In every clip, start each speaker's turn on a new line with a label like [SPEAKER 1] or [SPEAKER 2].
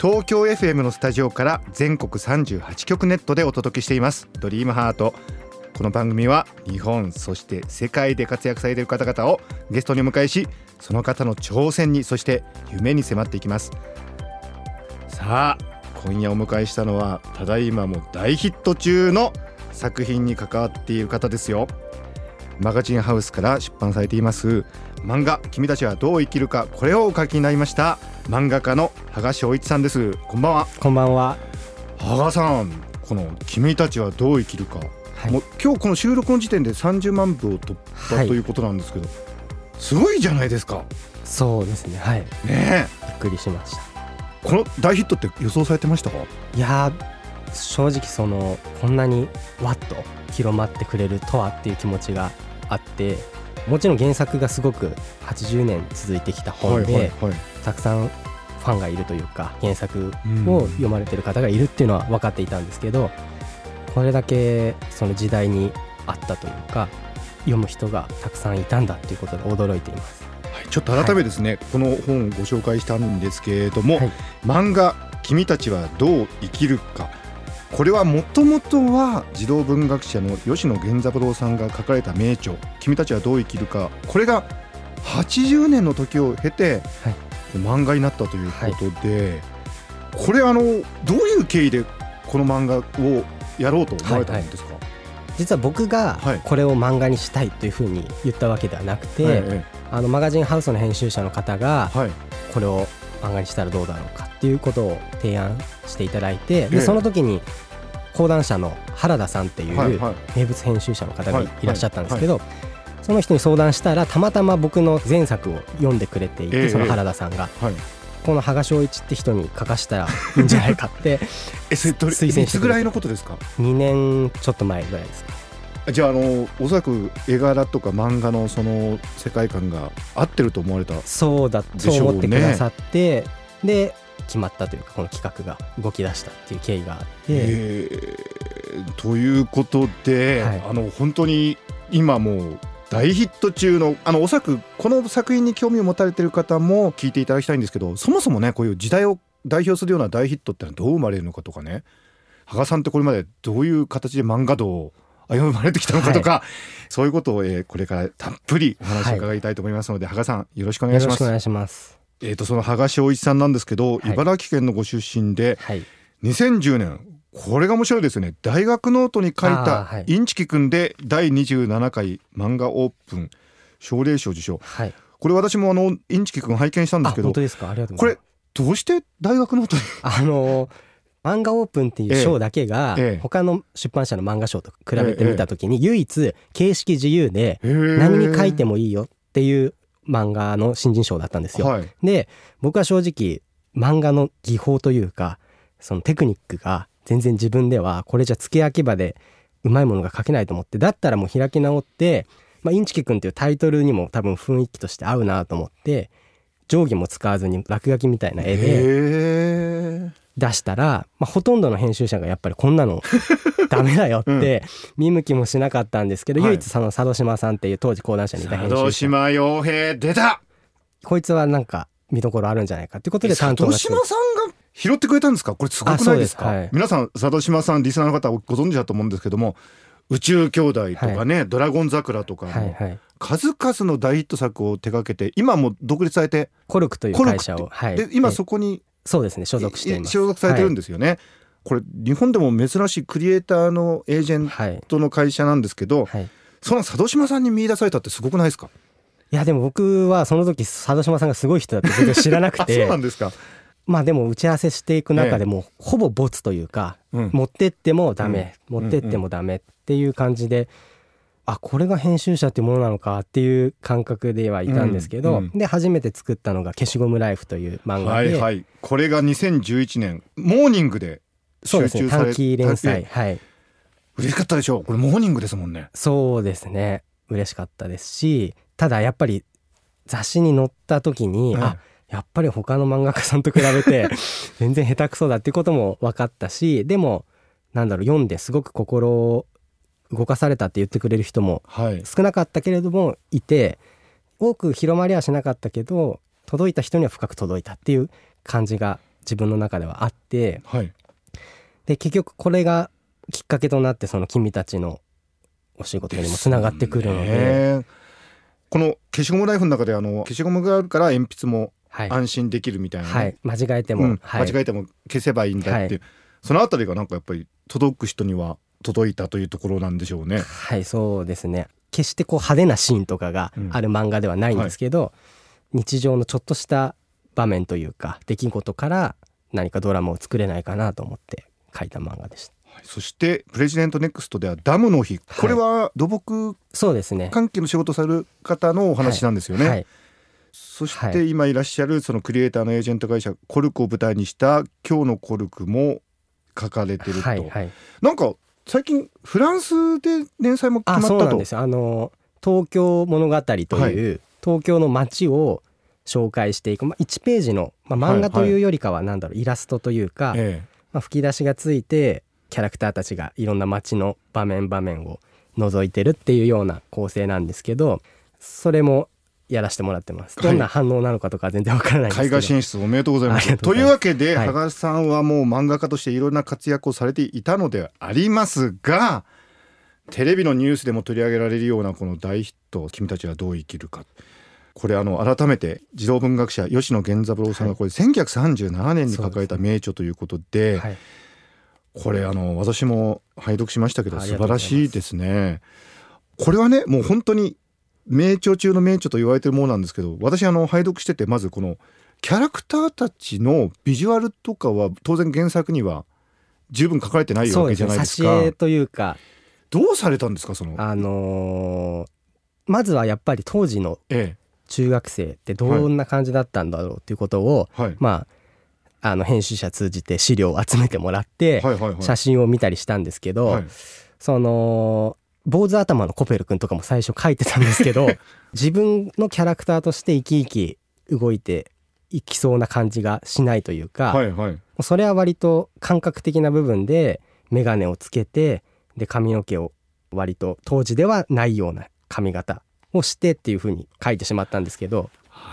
[SPEAKER 1] 東京 FM のスタジオから全国38局ネットでお届けしています。ドリームハート。この番組は日本そして世界で活躍されている方々をゲストにお迎えしその方の挑戦にそして夢に迫っていきます。さあ今夜お迎えしたのはただいまも大ヒット中の作品に関わっている方ですよ。マガジンハウスから出版されています漫画君たちはどう生きるかこれをお書きになりました。漫画家の羽賀翔一さんです。こんばんは。
[SPEAKER 2] こんばんは。
[SPEAKER 1] 羽賀さんこの君たちはどう生きるか、
[SPEAKER 2] はい。
[SPEAKER 1] もう今日この収録の時点で30万部を突破
[SPEAKER 2] はい。
[SPEAKER 1] ということなんですけど、すごいじゃないですか。
[SPEAKER 2] そうですね。はい。
[SPEAKER 1] ね
[SPEAKER 2] びっくりしました。
[SPEAKER 1] えこの大ヒットって予想されてましたか？
[SPEAKER 2] いやー正直そのこんなにわっと広まってくれるとはっていう気持ちがあって、もちろん原作がすごく80年続いてきた本で、
[SPEAKER 1] はい。
[SPEAKER 2] たくさんファンがいるというか原作を読まれてる方がいるっていうのは分かっていたんですけど、これだけその時代にあったというか読む人がたくさんいたんだっていうことで驚いています。
[SPEAKER 1] はい、ちょっと改めてですね、この本をご紹介したんですけれども、
[SPEAKER 2] はい。
[SPEAKER 1] 漫画「君たちはどう生きるか」これはもともとは児童文学者の吉野源三郎さんが書かれた名著「君たちはどう生きるか」これが80年の時を経て、
[SPEAKER 2] はい
[SPEAKER 1] 漫画になったということで、これあのどういう経緯でこの漫画をやろうと思われたんですか、
[SPEAKER 2] 実は僕が
[SPEAKER 1] はい。
[SPEAKER 2] これを漫画にしたいというふうに言ったわけではなくて、
[SPEAKER 1] はい。え
[SPEAKER 2] あのマガジンハウスの編集者の方がこれを漫画にしたらどうだろうかっていうことを提案していただいて
[SPEAKER 1] ええ。
[SPEAKER 2] でその時に講談社の原田さんっていう
[SPEAKER 1] はいはい。
[SPEAKER 2] 名物編集者の方が
[SPEAKER 1] はい。
[SPEAKER 2] いらっしゃったんですけどその人に相談したらたまたま僕の前作を読んでくれてい
[SPEAKER 1] ええ。
[SPEAKER 2] てその原田さんが。
[SPEAKER 1] はい。
[SPEAKER 2] この羽賀翔一って人に書かしたらいいんじゃないかって
[SPEAKER 1] えそれどれ
[SPEAKER 2] 推薦して
[SPEAKER 1] ぐらいのことですか
[SPEAKER 2] ？2年ちょっと前ぐらいですか。
[SPEAKER 1] じゃああのおそらく絵柄とか漫画のその世界観が合ってると思われた
[SPEAKER 2] そうだ
[SPEAKER 1] ね
[SPEAKER 2] そう思ってくださってで決まったというかこの企画が動き出したっていう経緯があって。
[SPEAKER 1] え。ーということで、
[SPEAKER 2] はい。
[SPEAKER 1] あの本当に今もう大ヒット中のあのおそらくこの作品に興味を持たれている方も聞いていただきたいんですけどそもそもねこういう時代を代表するような大ヒットってのはどう生まれるのかとかね。羽賀さんってこれまでどういう形で漫画道を歩まれてきたのかとか、そういうことを、えーこれからたっぷりお話を伺いたいと思いますので、羽賀さんよろしくお願いします。
[SPEAKER 2] よろしくお。願いします。
[SPEAKER 1] えー、とその羽賀翔一さんなんですけど、
[SPEAKER 2] はい。
[SPEAKER 1] 茨城県のご出身で
[SPEAKER 2] はい。
[SPEAKER 1] 2010年これが面白いですよね。大学ノートに書いた
[SPEAKER 2] はい。
[SPEAKER 1] インチキくんで第27回漫画オープン。奨励賞受賞。
[SPEAKER 2] はい。
[SPEAKER 1] これ私もあのインチキくん拝見したんですけど
[SPEAKER 2] 本当ですか？ありがとうご
[SPEAKER 1] これ
[SPEAKER 2] ざいます。
[SPEAKER 1] どうして大学ノートに？
[SPEAKER 2] あの漫画オープンっていう賞だけが
[SPEAKER 1] ええ。
[SPEAKER 2] 他の出版社の漫画賞と比べてみた時に唯一形式自由で何
[SPEAKER 1] 何
[SPEAKER 2] に書いてもいいよっていう漫画の新人賞だったんですよ。
[SPEAKER 1] はい。
[SPEAKER 2] で僕は正直漫画の技法というかそのテクニックが全然自分ではこれじゃ付け焼き場でうまいものが書けないと思ってだったらもう開き直って「まあ、インチキくん」っていうタイトルにも多分雰囲気として合うなと思って定規も使わずに落書きみたいな絵で
[SPEAKER 1] へ
[SPEAKER 2] 出したら、まあ、ほとんどの編集者がやっぱりこんなの ダメだよって見向きもしなかったんですけど、
[SPEAKER 1] はい。
[SPEAKER 2] 唯一その佐渡島さんっていう当時講談社にいた編
[SPEAKER 1] 佐渡
[SPEAKER 2] 集者
[SPEAKER 1] 島洋平出た。
[SPEAKER 2] こいつはなんか見どころあるんじゃないかっていうことで
[SPEAKER 1] 佐渡
[SPEAKER 2] 担当が
[SPEAKER 1] 島さんが拾ってくれたんですか？これすごくないですか？
[SPEAKER 2] はい。
[SPEAKER 1] 皆さん佐渡島さんリスナーの方ご存知だと思うんですけども宇宙兄弟とかね、ドラゴン桜とかの、
[SPEAKER 2] はいはい。
[SPEAKER 1] 数々の大ヒット作を手掛けて今も独立されて、
[SPEAKER 2] コルクという会社を、はい、
[SPEAKER 1] で今
[SPEAKER 2] え
[SPEAKER 1] そこに
[SPEAKER 2] そうですね所属して
[SPEAKER 1] 所属されてるん
[SPEAKER 2] で
[SPEAKER 1] ですよね、これ日本でも珍しいクリエイターのエージェン
[SPEAKER 2] はい、
[SPEAKER 1] トの会社なんですけど、
[SPEAKER 2] はい、い
[SPEAKER 1] その佐渡島さんに見出されたってすごくないですか？
[SPEAKER 2] やでも僕はその時佐渡島さんがすごい人だって全然知らなく
[SPEAKER 1] あそう
[SPEAKER 2] て
[SPEAKER 1] なんですか、
[SPEAKER 2] まあでも打ち合わせしていく中
[SPEAKER 1] ええ
[SPEAKER 2] でもうほぼボツというか、
[SPEAKER 1] うん。
[SPEAKER 2] 持ってってもダメ、
[SPEAKER 1] うん。
[SPEAKER 2] 持ってってもダメっていう感じであこれが編集者っていうものなのかっていう感覚ではいたんですけど、
[SPEAKER 1] うんうん
[SPEAKER 2] で初めて作ったのが「消しゴムライフ」という漫画で、
[SPEAKER 1] はいはい。これが2011年モーニングで
[SPEAKER 2] そうですね
[SPEAKER 1] 集中され
[SPEAKER 2] 短期連載。
[SPEAKER 1] え。
[SPEAKER 2] はい。
[SPEAKER 1] 嬉しかったでしょう。これモーニングですもんね。
[SPEAKER 2] そうですね。嬉しかったですしただやっぱり雑誌に載った時に、
[SPEAKER 1] ええ。
[SPEAKER 2] あやっぱり他の漫画家さんと比べて 全然下手くそだっていうことも分かったしでもなんだろう読んですごく心を動かされたって言ってくれる人も
[SPEAKER 1] はい。
[SPEAKER 2] 少なかったけれどもいて多く広まりはしなかったけど届いた人には深く届いたっていう感じが自分の中ではあって
[SPEAKER 1] はい。
[SPEAKER 2] で結局これがきっかけとなってその君たちのお仕事にもつながってくるので。
[SPEAKER 1] ねこの消しゴムライフの中であの消しゴムがあるから鉛筆も
[SPEAKER 2] はい、
[SPEAKER 1] 安心できるみたいなね、
[SPEAKER 2] はい、間違えても、
[SPEAKER 1] うん。
[SPEAKER 2] はい、
[SPEAKER 1] 間違えても消せばいいんだっていう、そのあたりがなんかやっぱり届く人には届いたというところなんでしょうね。
[SPEAKER 2] はい。そうですね。決してこう派手なシーンとかがある漫画ではないんですけど、日常のちょっとした場面というか出来事から何かドラマを作れないかなと思って書いた漫画でした。
[SPEAKER 1] はい。そしてプレジデントネクストではダムの日。これは土木
[SPEAKER 2] そうですね。
[SPEAKER 1] 関係の仕事をされる方のお話なんですよね。
[SPEAKER 2] はい、
[SPEAKER 1] そし
[SPEAKER 2] は
[SPEAKER 1] て今いらっしゃるそのクリエイターのエージェント会社コルクを舞台にした「今日のコルク」も書かれてると、
[SPEAKER 2] はいはい。
[SPEAKER 1] なんか最近フランスで連載も決
[SPEAKER 2] あ
[SPEAKER 1] まったと。
[SPEAKER 2] そうなんです。よあの東京物語という、東京の街を紹介していく、まあ、1ページの、まあ、漫画というよりかはなんだろう、イラストというか、
[SPEAKER 1] え。
[SPEAKER 2] まあ、吹き出しがついてキャラクターたちがいろんな街の場面場面を覗いてるっていうような構成なんですけどそれもやらせてもらってます。
[SPEAKER 1] はい。
[SPEAKER 2] どんな反応なのかとかは全然わからないんですけど。
[SPEAKER 1] 外進出おめでとうございま
[SPEAKER 2] あり
[SPEAKER 1] す。という
[SPEAKER 2] がとうございます。
[SPEAKER 1] わけで、
[SPEAKER 2] はい。
[SPEAKER 1] 羽賀さんはもう漫画家としていろんな活躍をされていたのでありますがテレビのニュースでも取り上げられるようなこの大ヒット「君たちはどう生きるか」これあの改めて児童文学者吉野源三郎さんがこれ1937年に書かれた名著ということで、
[SPEAKER 2] はい、
[SPEAKER 1] これあの私も拝読しましたけど素晴ら
[SPEAKER 2] ありがとうございます。
[SPEAKER 1] しいですね。これはねもう本当に名著中の名著と言われてるものなんですけど私あの拝読しててまずこのキャラクターたちのビジュアルとかは当然原作には十分書かれてないわけじゃないですか。
[SPEAKER 2] というか
[SPEAKER 1] どうされたんですかその？
[SPEAKER 2] あのーまずはやっぱり当時の
[SPEAKER 1] え
[SPEAKER 2] 中学生ってどんな感じだったんだろうっていうことを、
[SPEAKER 1] えはい、
[SPEAKER 2] まああの編集者通じて資料を集めてもらって、写真を見たりしたんですけど、
[SPEAKER 1] はい
[SPEAKER 2] その坊主頭のコペル君とかも最初書いてたんですけど 自分のキャラクターとして生き生き動いていきそうな感じがしないというか、
[SPEAKER 1] はいはい。
[SPEAKER 2] それは割と感覚的な部分で眼鏡をつけてで髪の毛を割と当時ではないような髪型をしてっていう風に書いてしまったんですけど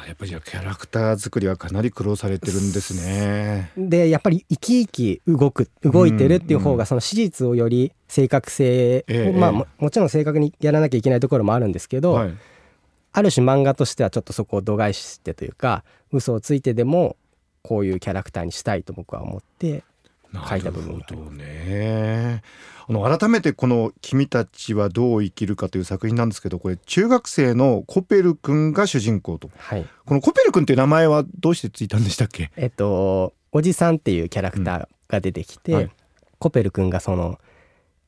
[SPEAKER 1] やっぱりじゃあキャラクター作りはかなり苦労されてるんですね。
[SPEAKER 2] でやっぱり生き生き動く動いてるっていう方がその史実をより正確性を、
[SPEAKER 1] ええ
[SPEAKER 2] まあももちろん正確にやらなきゃいけないところもあるんですけど、
[SPEAKER 1] はい。
[SPEAKER 2] ある種漫画としてはちょっとそこを度外視してというか嘘をついてでもこういうキャラクターにしたいと僕は思って書いた部分
[SPEAKER 1] なるほど。ね。あの改めてこの「君たちはどう生きるか」という作品なんですけどこれ中学生のコペル君が主人公と。
[SPEAKER 2] はい。
[SPEAKER 1] このコペル君っていう名前はどうしてついたんでしたっけ？
[SPEAKER 2] えっとおじさんっていうキャラクターが出てきて、
[SPEAKER 1] うん。はい。
[SPEAKER 2] コペル君がその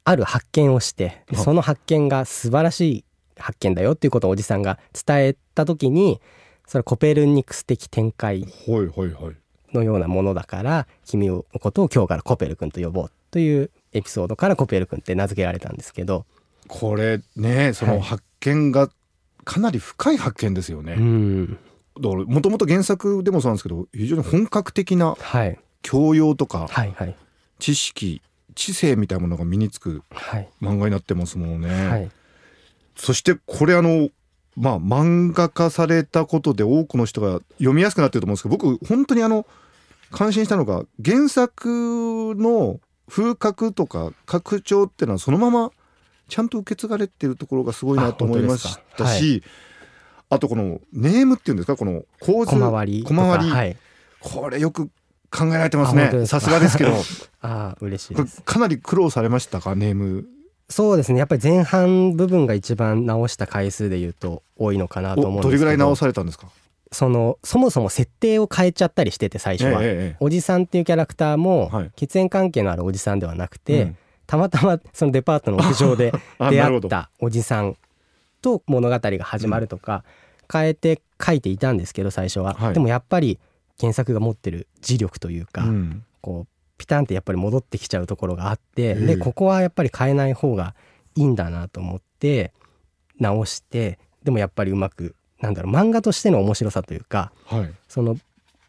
[SPEAKER 2] ある発見をしてその発見が素晴らしい発見だよっていうことをおじさんが伝えた時にそれコペルニクス的展開
[SPEAKER 1] はいはいはい。
[SPEAKER 2] のようなものだから君のことを今日からコペル君と呼ぼうというエピソードからコペル君って名付けられたんですけど、
[SPEAKER 1] これねその発見がかなり深い発見ですよね。
[SPEAKER 2] うん。
[SPEAKER 1] だからもともと原作でもそうなんですけど非常に本格的な
[SPEAKER 2] はい。
[SPEAKER 1] 教養とか
[SPEAKER 2] はいはい。
[SPEAKER 1] 知識知性みたいなものが身につく
[SPEAKER 2] はい。
[SPEAKER 1] 漫画になってますもんね。
[SPEAKER 2] はい。
[SPEAKER 1] そしてこれあのまあ漫画化されたことで多くの人が読みやすくなってると思うんですけど僕本当にあの感心したのが原作の風格とか拡張っていうのはそのままちゃんと受け継がれてるところがすごいなと思いまし
[SPEAKER 2] あ本当です
[SPEAKER 1] たしあとこのネームっていうんですか？この構図
[SPEAKER 2] 小回り
[SPEAKER 1] 小回り。
[SPEAKER 2] はい。
[SPEAKER 1] これよく考えられてますね。さすがですけど。
[SPEAKER 2] ああ嬉しい
[SPEAKER 1] かなり苦労されましたか？ネーム
[SPEAKER 2] そうですね。やっぱり前半部分が一番直した回数で言うと多いのかなと思うんですけど。
[SPEAKER 1] おどれぐらい直されたんですか？
[SPEAKER 2] そのそもそも設定を変えちゃったりしてて最初は、
[SPEAKER 1] ええええ
[SPEAKER 2] おじさんっていうキャラクターも
[SPEAKER 1] はい。
[SPEAKER 2] 血縁関係のあるおじさんではなくて、
[SPEAKER 1] うん。
[SPEAKER 2] たまたまそのデパートの屋上で
[SPEAKER 1] あ
[SPEAKER 2] 出会ったおじさんと物語が始まるとか変えて書いていたんですけど最初は、
[SPEAKER 1] はい。
[SPEAKER 2] でもやっぱり原作が持ってる磁力というか、
[SPEAKER 1] うん。
[SPEAKER 2] こうピタンってやっぱり戻ってきちゃうところがあって
[SPEAKER 1] ええ
[SPEAKER 2] でここはやっぱり変えない方がいいんだなと思って直してでもやっぱりうまくなんだろう漫画としての面白さというか
[SPEAKER 1] はい。
[SPEAKER 2] その、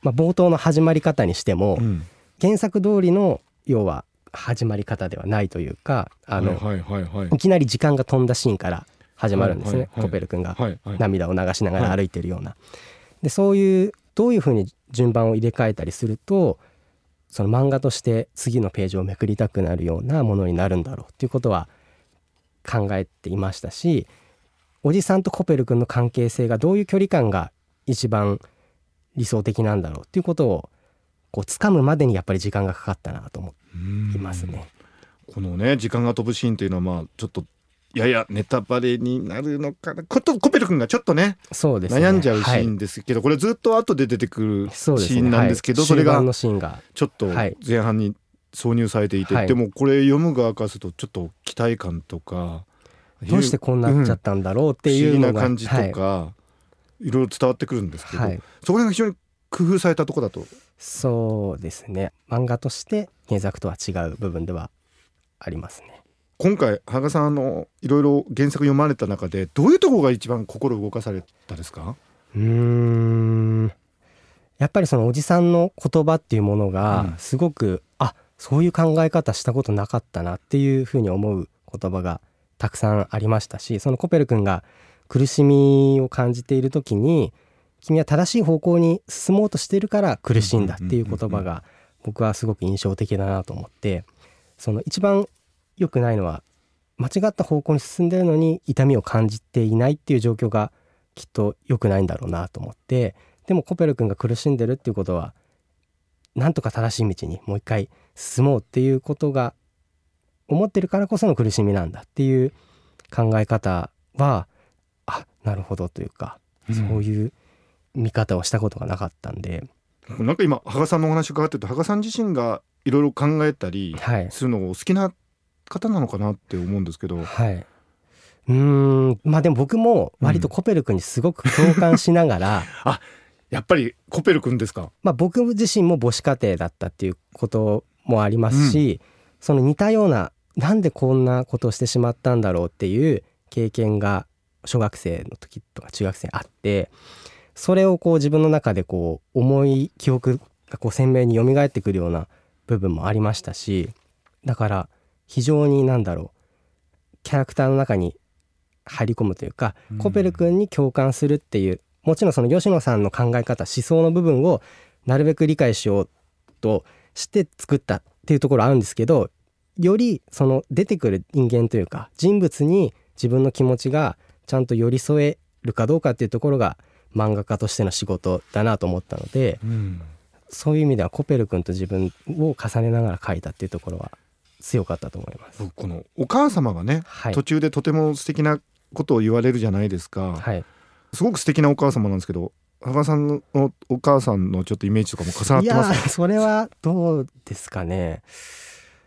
[SPEAKER 2] まあ、冒頭の始まり方にしても、
[SPEAKER 1] うん。
[SPEAKER 2] 原作通りの要は始まり方ではないというかあの、
[SPEAKER 1] はいはいはいはい。
[SPEAKER 2] いきなり時間が飛んだシーンから始まるんですね、
[SPEAKER 1] はいはいはい。
[SPEAKER 2] コペル君が。
[SPEAKER 1] はいはい。
[SPEAKER 2] 涙を流しながら歩いてるような。でそういうどういうふうに順番を入れ替えたりするとその漫画として次のページをめくりたくなるようなものになるんだろうっていうことは考えていましたしおじさんとコペル君の関係性がどういう距離感が一番理想的なんだろうっていうことをこう掴むまでにやっぱり時間がかかったなと思いますね。
[SPEAKER 1] このね時間が飛ぶシーンというのはまあちょっとややネタバレになるのかな。ことコペル君がちょっとね
[SPEAKER 2] そうですね。
[SPEAKER 1] 悩んじゃうシ
[SPEAKER 2] はい
[SPEAKER 1] ーンですけど、これずっと後で出てくるシーンなんですけど、
[SPEAKER 2] はい。
[SPEAKER 1] それがちょっと
[SPEAKER 2] はい。
[SPEAKER 1] 前半に挿入されていて、
[SPEAKER 2] はい。
[SPEAKER 1] でもこれ読む側からするとちょっと期待感とか
[SPEAKER 2] どうしてこうなっちゃったんだろうっていう
[SPEAKER 1] 不思
[SPEAKER 2] のが、
[SPEAKER 1] 議な感じと
[SPEAKER 2] はい。
[SPEAKER 1] か、い、ろいろ伝わってくるんですけど、
[SPEAKER 2] はい。
[SPEAKER 1] そこら辺が非常に工夫されたところだと。
[SPEAKER 2] そうですね。漫画として原作とは違う部分ではありますね
[SPEAKER 1] 今回羽賀さんあのいろいろ原作読まれた中でどういうところが一番心動かされたですか？
[SPEAKER 2] うーん。やっぱりそのおじさんの言葉っていうもの
[SPEAKER 1] うん。
[SPEAKER 2] がすごく、あそういう考え方したことなかったなっていうふうに思う言葉がたくさんありましたしそのコペル君が苦しみを感じている時に君は正しい方向に進もうとしているから苦しいんだっていう言葉が僕はすごく印象的だなと思ってその一番良くないのは間違った方向に進んでるのに痛みを感じていないっていう状況がきっと良くないんだろうなと思ってでもコペル君が苦しんでるっていうことはなんとか正しい道にもう一回進もうっていうことが思ってるからこその苦しみなんだっていう考え方はあなるほどというか、そういう見方をしたことがなかったんで、
[SPEAKER 1] なんか今羽賀さんのお話伺ってると羽賀さん自身がいろいろ考えたり
[SPEAKER 2] はい。
[SPEAKER 1] するのがお好きな方なのかなって思うんですけど、
[SPEAKER 2] はい。うーん。まあでも僕も割とコペル君にすごく共感しながら、
[SPEAKER 1] やっぱりコペル君ですか？
[SPEAKER 2] まあ僕自身も母子家庭だったっていうこともありますし、その似たようななんでこんなことをしてしまったんだろうっていう経験が小学生の時とか中学生にあってそれをこう自分の中でこう重い記憶がこう鮮明に蘇ってくるような部分もありましたしだから非常になんだろう。キャラクターの中に入り込むというか、
[SPEAKER 1] うん。
[SPEAKER 2] コペル君に共感するっていうもちろんその吉野さんの考え方思想の部分をなるべく理解しようとして作ったっていうところあるんですけどよりその出てくる人間というか人物に自分の気持ちがちゃんと寄り添えるかどうかっていうところが漫画家としての仕事だなと思ったので
[SPEAKER 1] うん。
[SPEAKER 2] そういう意味ではコペル君と自分を重ねながら書いたっていうところは強かったと思います。
[SPEAKER 1] 僕このお母様がね、
[SPEAKER 2] はい。
[SPEAKER 1] 途中でとても素敵なことを言われるじゃないですか、
[SPEAKER 2] はい、
[SPEAKER 1] すごく素敵なお母様なんですけど羽賀さんのお母さんのちょっとイメージとかも重なっ
[SPEAKER 2] い
[SPEAKER 1] てますか？
[SPEAKER 2] やーそれはどうですかね。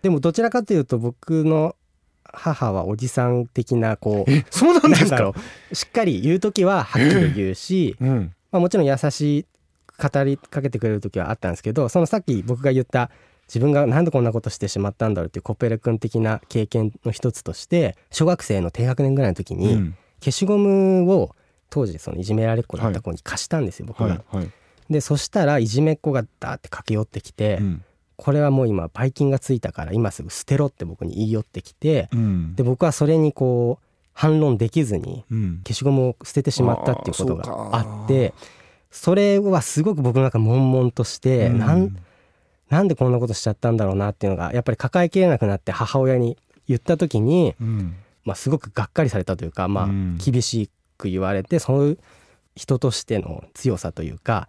[SPEAKER 2] でもどちらかというと僕の母はおじさん的なこう
[SPEAKER 1] えそうなんですか？
[SPEAKER 2] しっかり言う時ははっきり言うし、
[SPEAKER 1] うん。
[SPEAKER 2] まあ、もちろん優しい語りかけてくれる時はあったんですけどそのさっき僕が言った自分がなんでこんなことしてしまったんだろうっていうコペル君的な経験の一つとして小学生の低学年ぐらいの時に、
[SPEAKER 1] うん。
[SPEAKER 2] 消しゴムを当時そのいじめられっ子だった子に貸したんですよ、僕が。でそしたらいじめっ子がダーって駆け寄ってきて、
[SPEAKER 1] うん。
[SPEAKER 2] これはもう今バイキンがついたから今すぐ捨てろって僕に言い寄ってきて
[SPEAKER 1] うん。
[SPEAKER 2] で僕はそれにこう反論できずに
[SPEAKER 1] うん。
[SPEAKER 2] 消しゴムを捨ててしまったっていうことが
[SPEAKER 1] か
[SPEAKER 2] あってそれはすごく僕の中悶々として、
[SPEAKER 1] うん。
[SPEAKER 2] なんなんでこんなことしちゃったんだろうなっていうのがやっぱり抱えきれなくなって母親に言った時に、
[SPEAKER 1] うん。
[SPEAKER 2] まあ、すごくがっかりされたというか、まあ
[SPEAKER 1] うん、
[SPEAKER 2] 厳しく言われてそういう人としての強さというか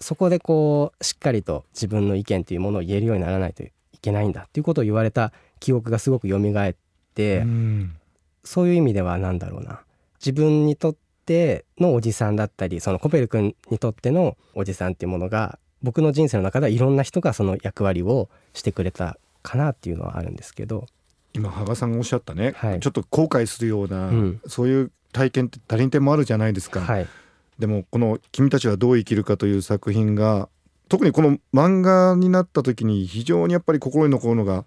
[SPEAKER 2] そこでこうしっかりと自分の意見というものを言えるようにならないといけないんだっていうことを言われた記憶がすごく蘇って、
[SPEAKER 1] うん。
[SPEAKER 2] そういう意味では何だろうな。自分にとってのおじさんだったりそのコペル君にとってのおじさんっていうものが僕の人生の中ではいろんな人がその役割をしてくれたかなっていうのはあるんですけど。
[SPEAKER 1] 今羽賀さんがおっしゃったね、
[SPEAKER 2] はい。
[SPEAKER 1] ちょっと後悔するような、
[SPEAKER 2] うん。
[SPEAKER 1] そういう体験って他人点もあるじゃないですか、
[SPEAKER 2] はい。
[SPEAKER 1] でもこの「君たちはどう生きるか」という作品が特にこの漫画になった時に非常にやっぱり心に残るのが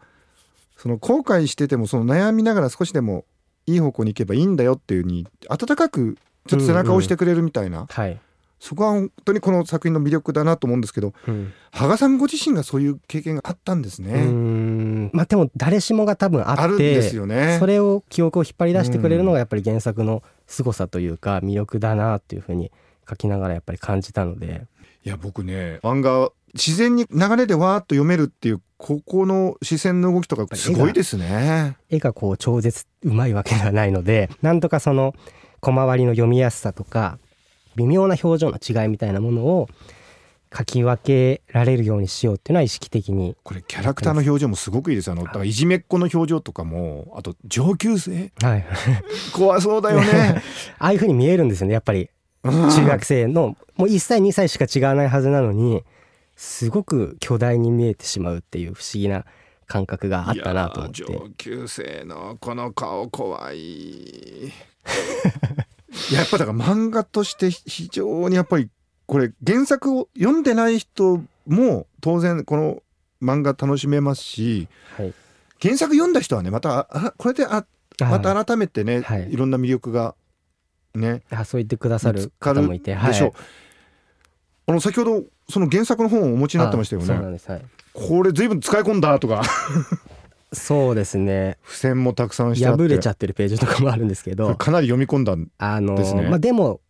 [SPEAKER 1] その後悔しててもその悩みながら少しでもいい方向に行けばいいんだよっていうふうに温かくちょっと背中を押してくれるみたいな、
[SPEAKER 2] はい、
[SPEAKER 1] そこは本当にこの作品の魅力だなと思うんですけど
[SPEAKER 2] うん
[SPEAKER 1] 羽賀さんご自身がそういう経験があったんですね。
[SPEAKER 2] んまあでも誰しもが多分あって
[SPEAKER 1] あるんですよね。
[SPEAKER 2] それを記憶を引っ張り出してくれるのがやっぱり原作の凄さというか魅力だなっていうふうに書きながらやっぱり感じたので
[SPEAKER 1] いや僕ね漫画自然に流れでわーっと読めるっていうここの視線の動きとかすごいですね。
[SPEAKER 2] 絵がこう超絶うまいわけではないのでなんとかその小回りの読みやすさとか微妙な表情の違いみたいなものを書き分けられるようにしようっていうのは意識的に
[SPEAKER 1] これキャラクターの表情もすごくいいです。あのだからいじめっ子の表情とかもあと上級生？
[SPEAKER 2] はい。
[SPEAKER 1] 怖そうだよね。
[SPEAKER 2] ああいうふうに見えるんですよねやっぱり。中学生の。もう1歳2歳しか違わないはずなのにすごく巨大に見えてしまうっていう不思議な感覚があったなと思って。
[SPEAKER 1] いやー上級生のこの顔怖いい ややっぱだから漫画として非常にやっぱりこれ原作を読んでない人も当然この漫画楽しめますし
[SPEAKER 2] はい。
[SPEAKER 1] 原作読んだ人はねまたあこれであまた改めてね、
[SPEAKER 2] はい。
[SPEAKER 1] い、ろんな魅力がね
[SPEAKER 2] あそう言ってくださる方もいて
[SPEAKER 1] でしょう、
[SPEAKER 2] はい
[SPEAKER 1] あの先ほどその原作の本をお持ちになってましたよ
[SPEAKER 2] あそうな
[SPEAKER 1] ね
[SPEAKER 2] んです。はい。
[SPEAKER 1] これ随分使い込んだとか
[SPEAKER 2] そうですね。
[SPEAKER 1] 付箋もたくさんしてあって。
[SPEAKER 2] 破れちゃってるページとかもあるんですけど。
[SPEAKER 1] かなり読み込んだ
[SPEAKER 2] あの
[SPEAKER 1] ですね。
[SPEAKER 2] まあでも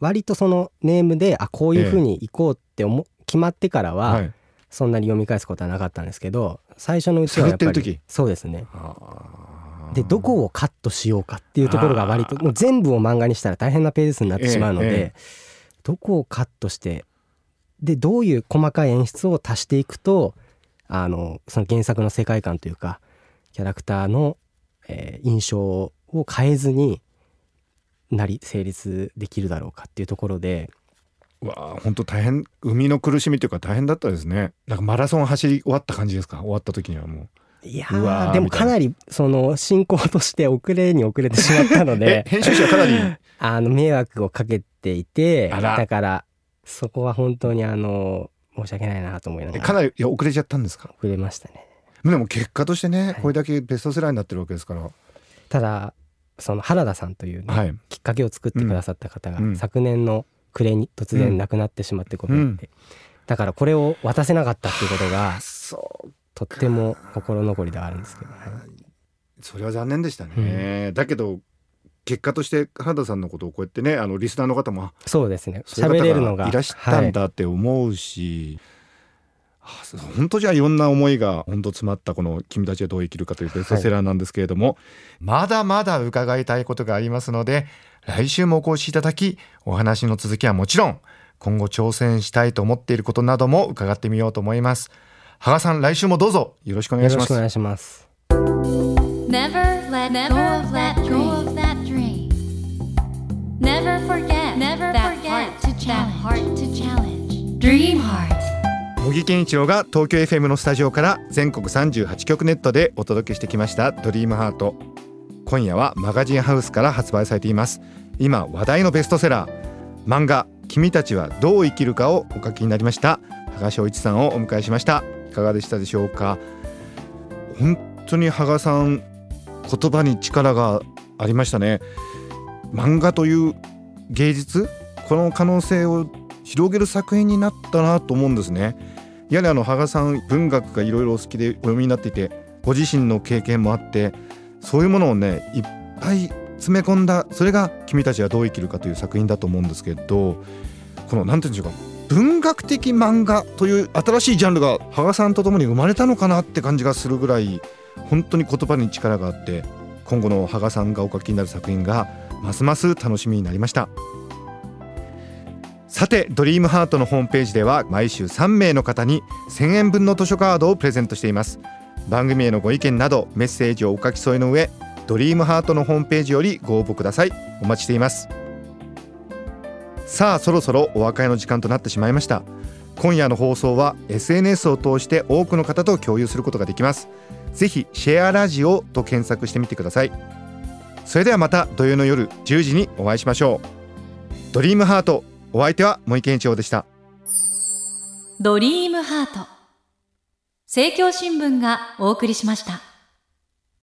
[SPEAKER 2] 割とそのネームであこういうふうに行こうって思決まってからは、
[SPEAKER 1] はい。
[SPEAKER 2] そんなに読み返すことはなかったんですけど最初のうちはやっぱ
[SPEAKER 1] 探ってる時？
[SPEAKER 2] りそうですね。でどこをカットしようかっていうところが割ともう全部を漫画にしたら大変なページ数になってしまうので、
[SPEAKER 1] えええ
[SPEAKER 2] どこをカットしてでどういう細かい演出を足していくとあのその原作の世界観というかキャラクターの、えー印象を変えずになり成立できるだろうかっていうところで。
[SPEAKER 1] うわあ本当大変生みの苦しみというか大変だったですね。なんかマラソン走り終わった感じですか？終わった時にはも
[SPEAKER 2] いや
[SPEAKER 1] うわー
[SPEAKER 2] ーでもかなりその進行として遅れに遅れてしまったので。
[SPEAKER 1] 編集者かなり？
[SPEAKER 2] あの迷惑をかけていてだからそこは本当にあの申し訳ないなと思いなが
[SPEAKER 1] えからなりいや遅れちゃったんですか？
[SPEAKER 2] 遅れましたね
[SPEAKER 1] でも結果としてね、
[SPEAKER 2] い。
[SPEAKER 1] これだけベストセラーになってるわけですから。
[SPEAKER 2] ただその原田さんというね、
[SPEAKER 1] はい。
[SPEAKER 2] きっかけを作ってくださった方が、
[SPEAKER 1] うん。
[SPEAKER 2] 昨年の暮れに突然亡くなってしまってことがあって、だからこれを渡せなかったっていうことがとっても心残りではあるんですけど、はい
[SPEAKER 1] それは残念でしたね、だけど結果として原田さんのことをこうやってねあのリスナーの方もあ
[SPEAKER 2] そうですね。喋れるの
[SPEAKER 1] がいらしたんだって思うし、あそう本当じゃあいろんな思いが本当詰まったこの「君たちはどう生きるか」というベストセラーなんですけれども、まだまだ伺いたいことがありますので来週もお越しいただきお話の続きはもちろん今後挑戦したいと思っていることなども伺ってみようと思います。羽賀さん来週もどうぞよろしくお願いします
[SPEAKER 2] よろしくお。願いします
[SPEAKER 3] Never let go of that dream. Never forget
[SPEAKER 4] Never
[SPEAKER 3] that
[SPEAKER 4] forget
[SPEAKER 3] heart to
[SPEAKER 4] that
[SPEAKER 3] challenge.
[SPEAKER 4] heart to challenge.
[SPEAKER 3] Dream Heart.
[SPEAKER 1] 茂木健一郎が東京 FM のスタジオから全国38局ネットでお届けしてきました「ドリームハート。今夜はマガジンハウスから発売されています。今話題のベストセラー。漫画「君たちはどう生きるか」をお書きになりました。羽賀翔一さんをお迎えしました。いかがでしたでしょうか？本当に羽賀さん言葉に力がありましたね。漫画という芸術？この可能性を広げる作品になったなと思うんですね。やはりあの羽賀さん文学がいろいろお好きでお読みになっていてご自身の経験もあってそういうものをねいっぱい詰め込んだそれが「君たちはどう生きるか」という作品だと思うんですけどこの何て言うんでしょうか文学的漫画という新しいジャンルが羽賀さんとともに生まれたのかなって感じがするぐらい本当に言葉に力があって今後の羽賀さんがお書きになる作品がますます楽しみになりました。さてドリームハートのホームページでは毎週3名の方に1000円分の図書カードをプレゼントしています。番組へのご意見などメッセージをお書き添えの上ドリームハートのホームページよりご応募ください。お待ちしています。さあそろそろお別れの時間となってしまいました。今夜の放送は SNS を通して多くの方と共有することができます。ぜひシェアラジオと検索してみてください。それではまた土曜の夜10時にお会いしましょう。ドリームハート。お相手は森健一郎でした。
[SPEAKER 4] ドリームハート。政教新聞がお送りしました。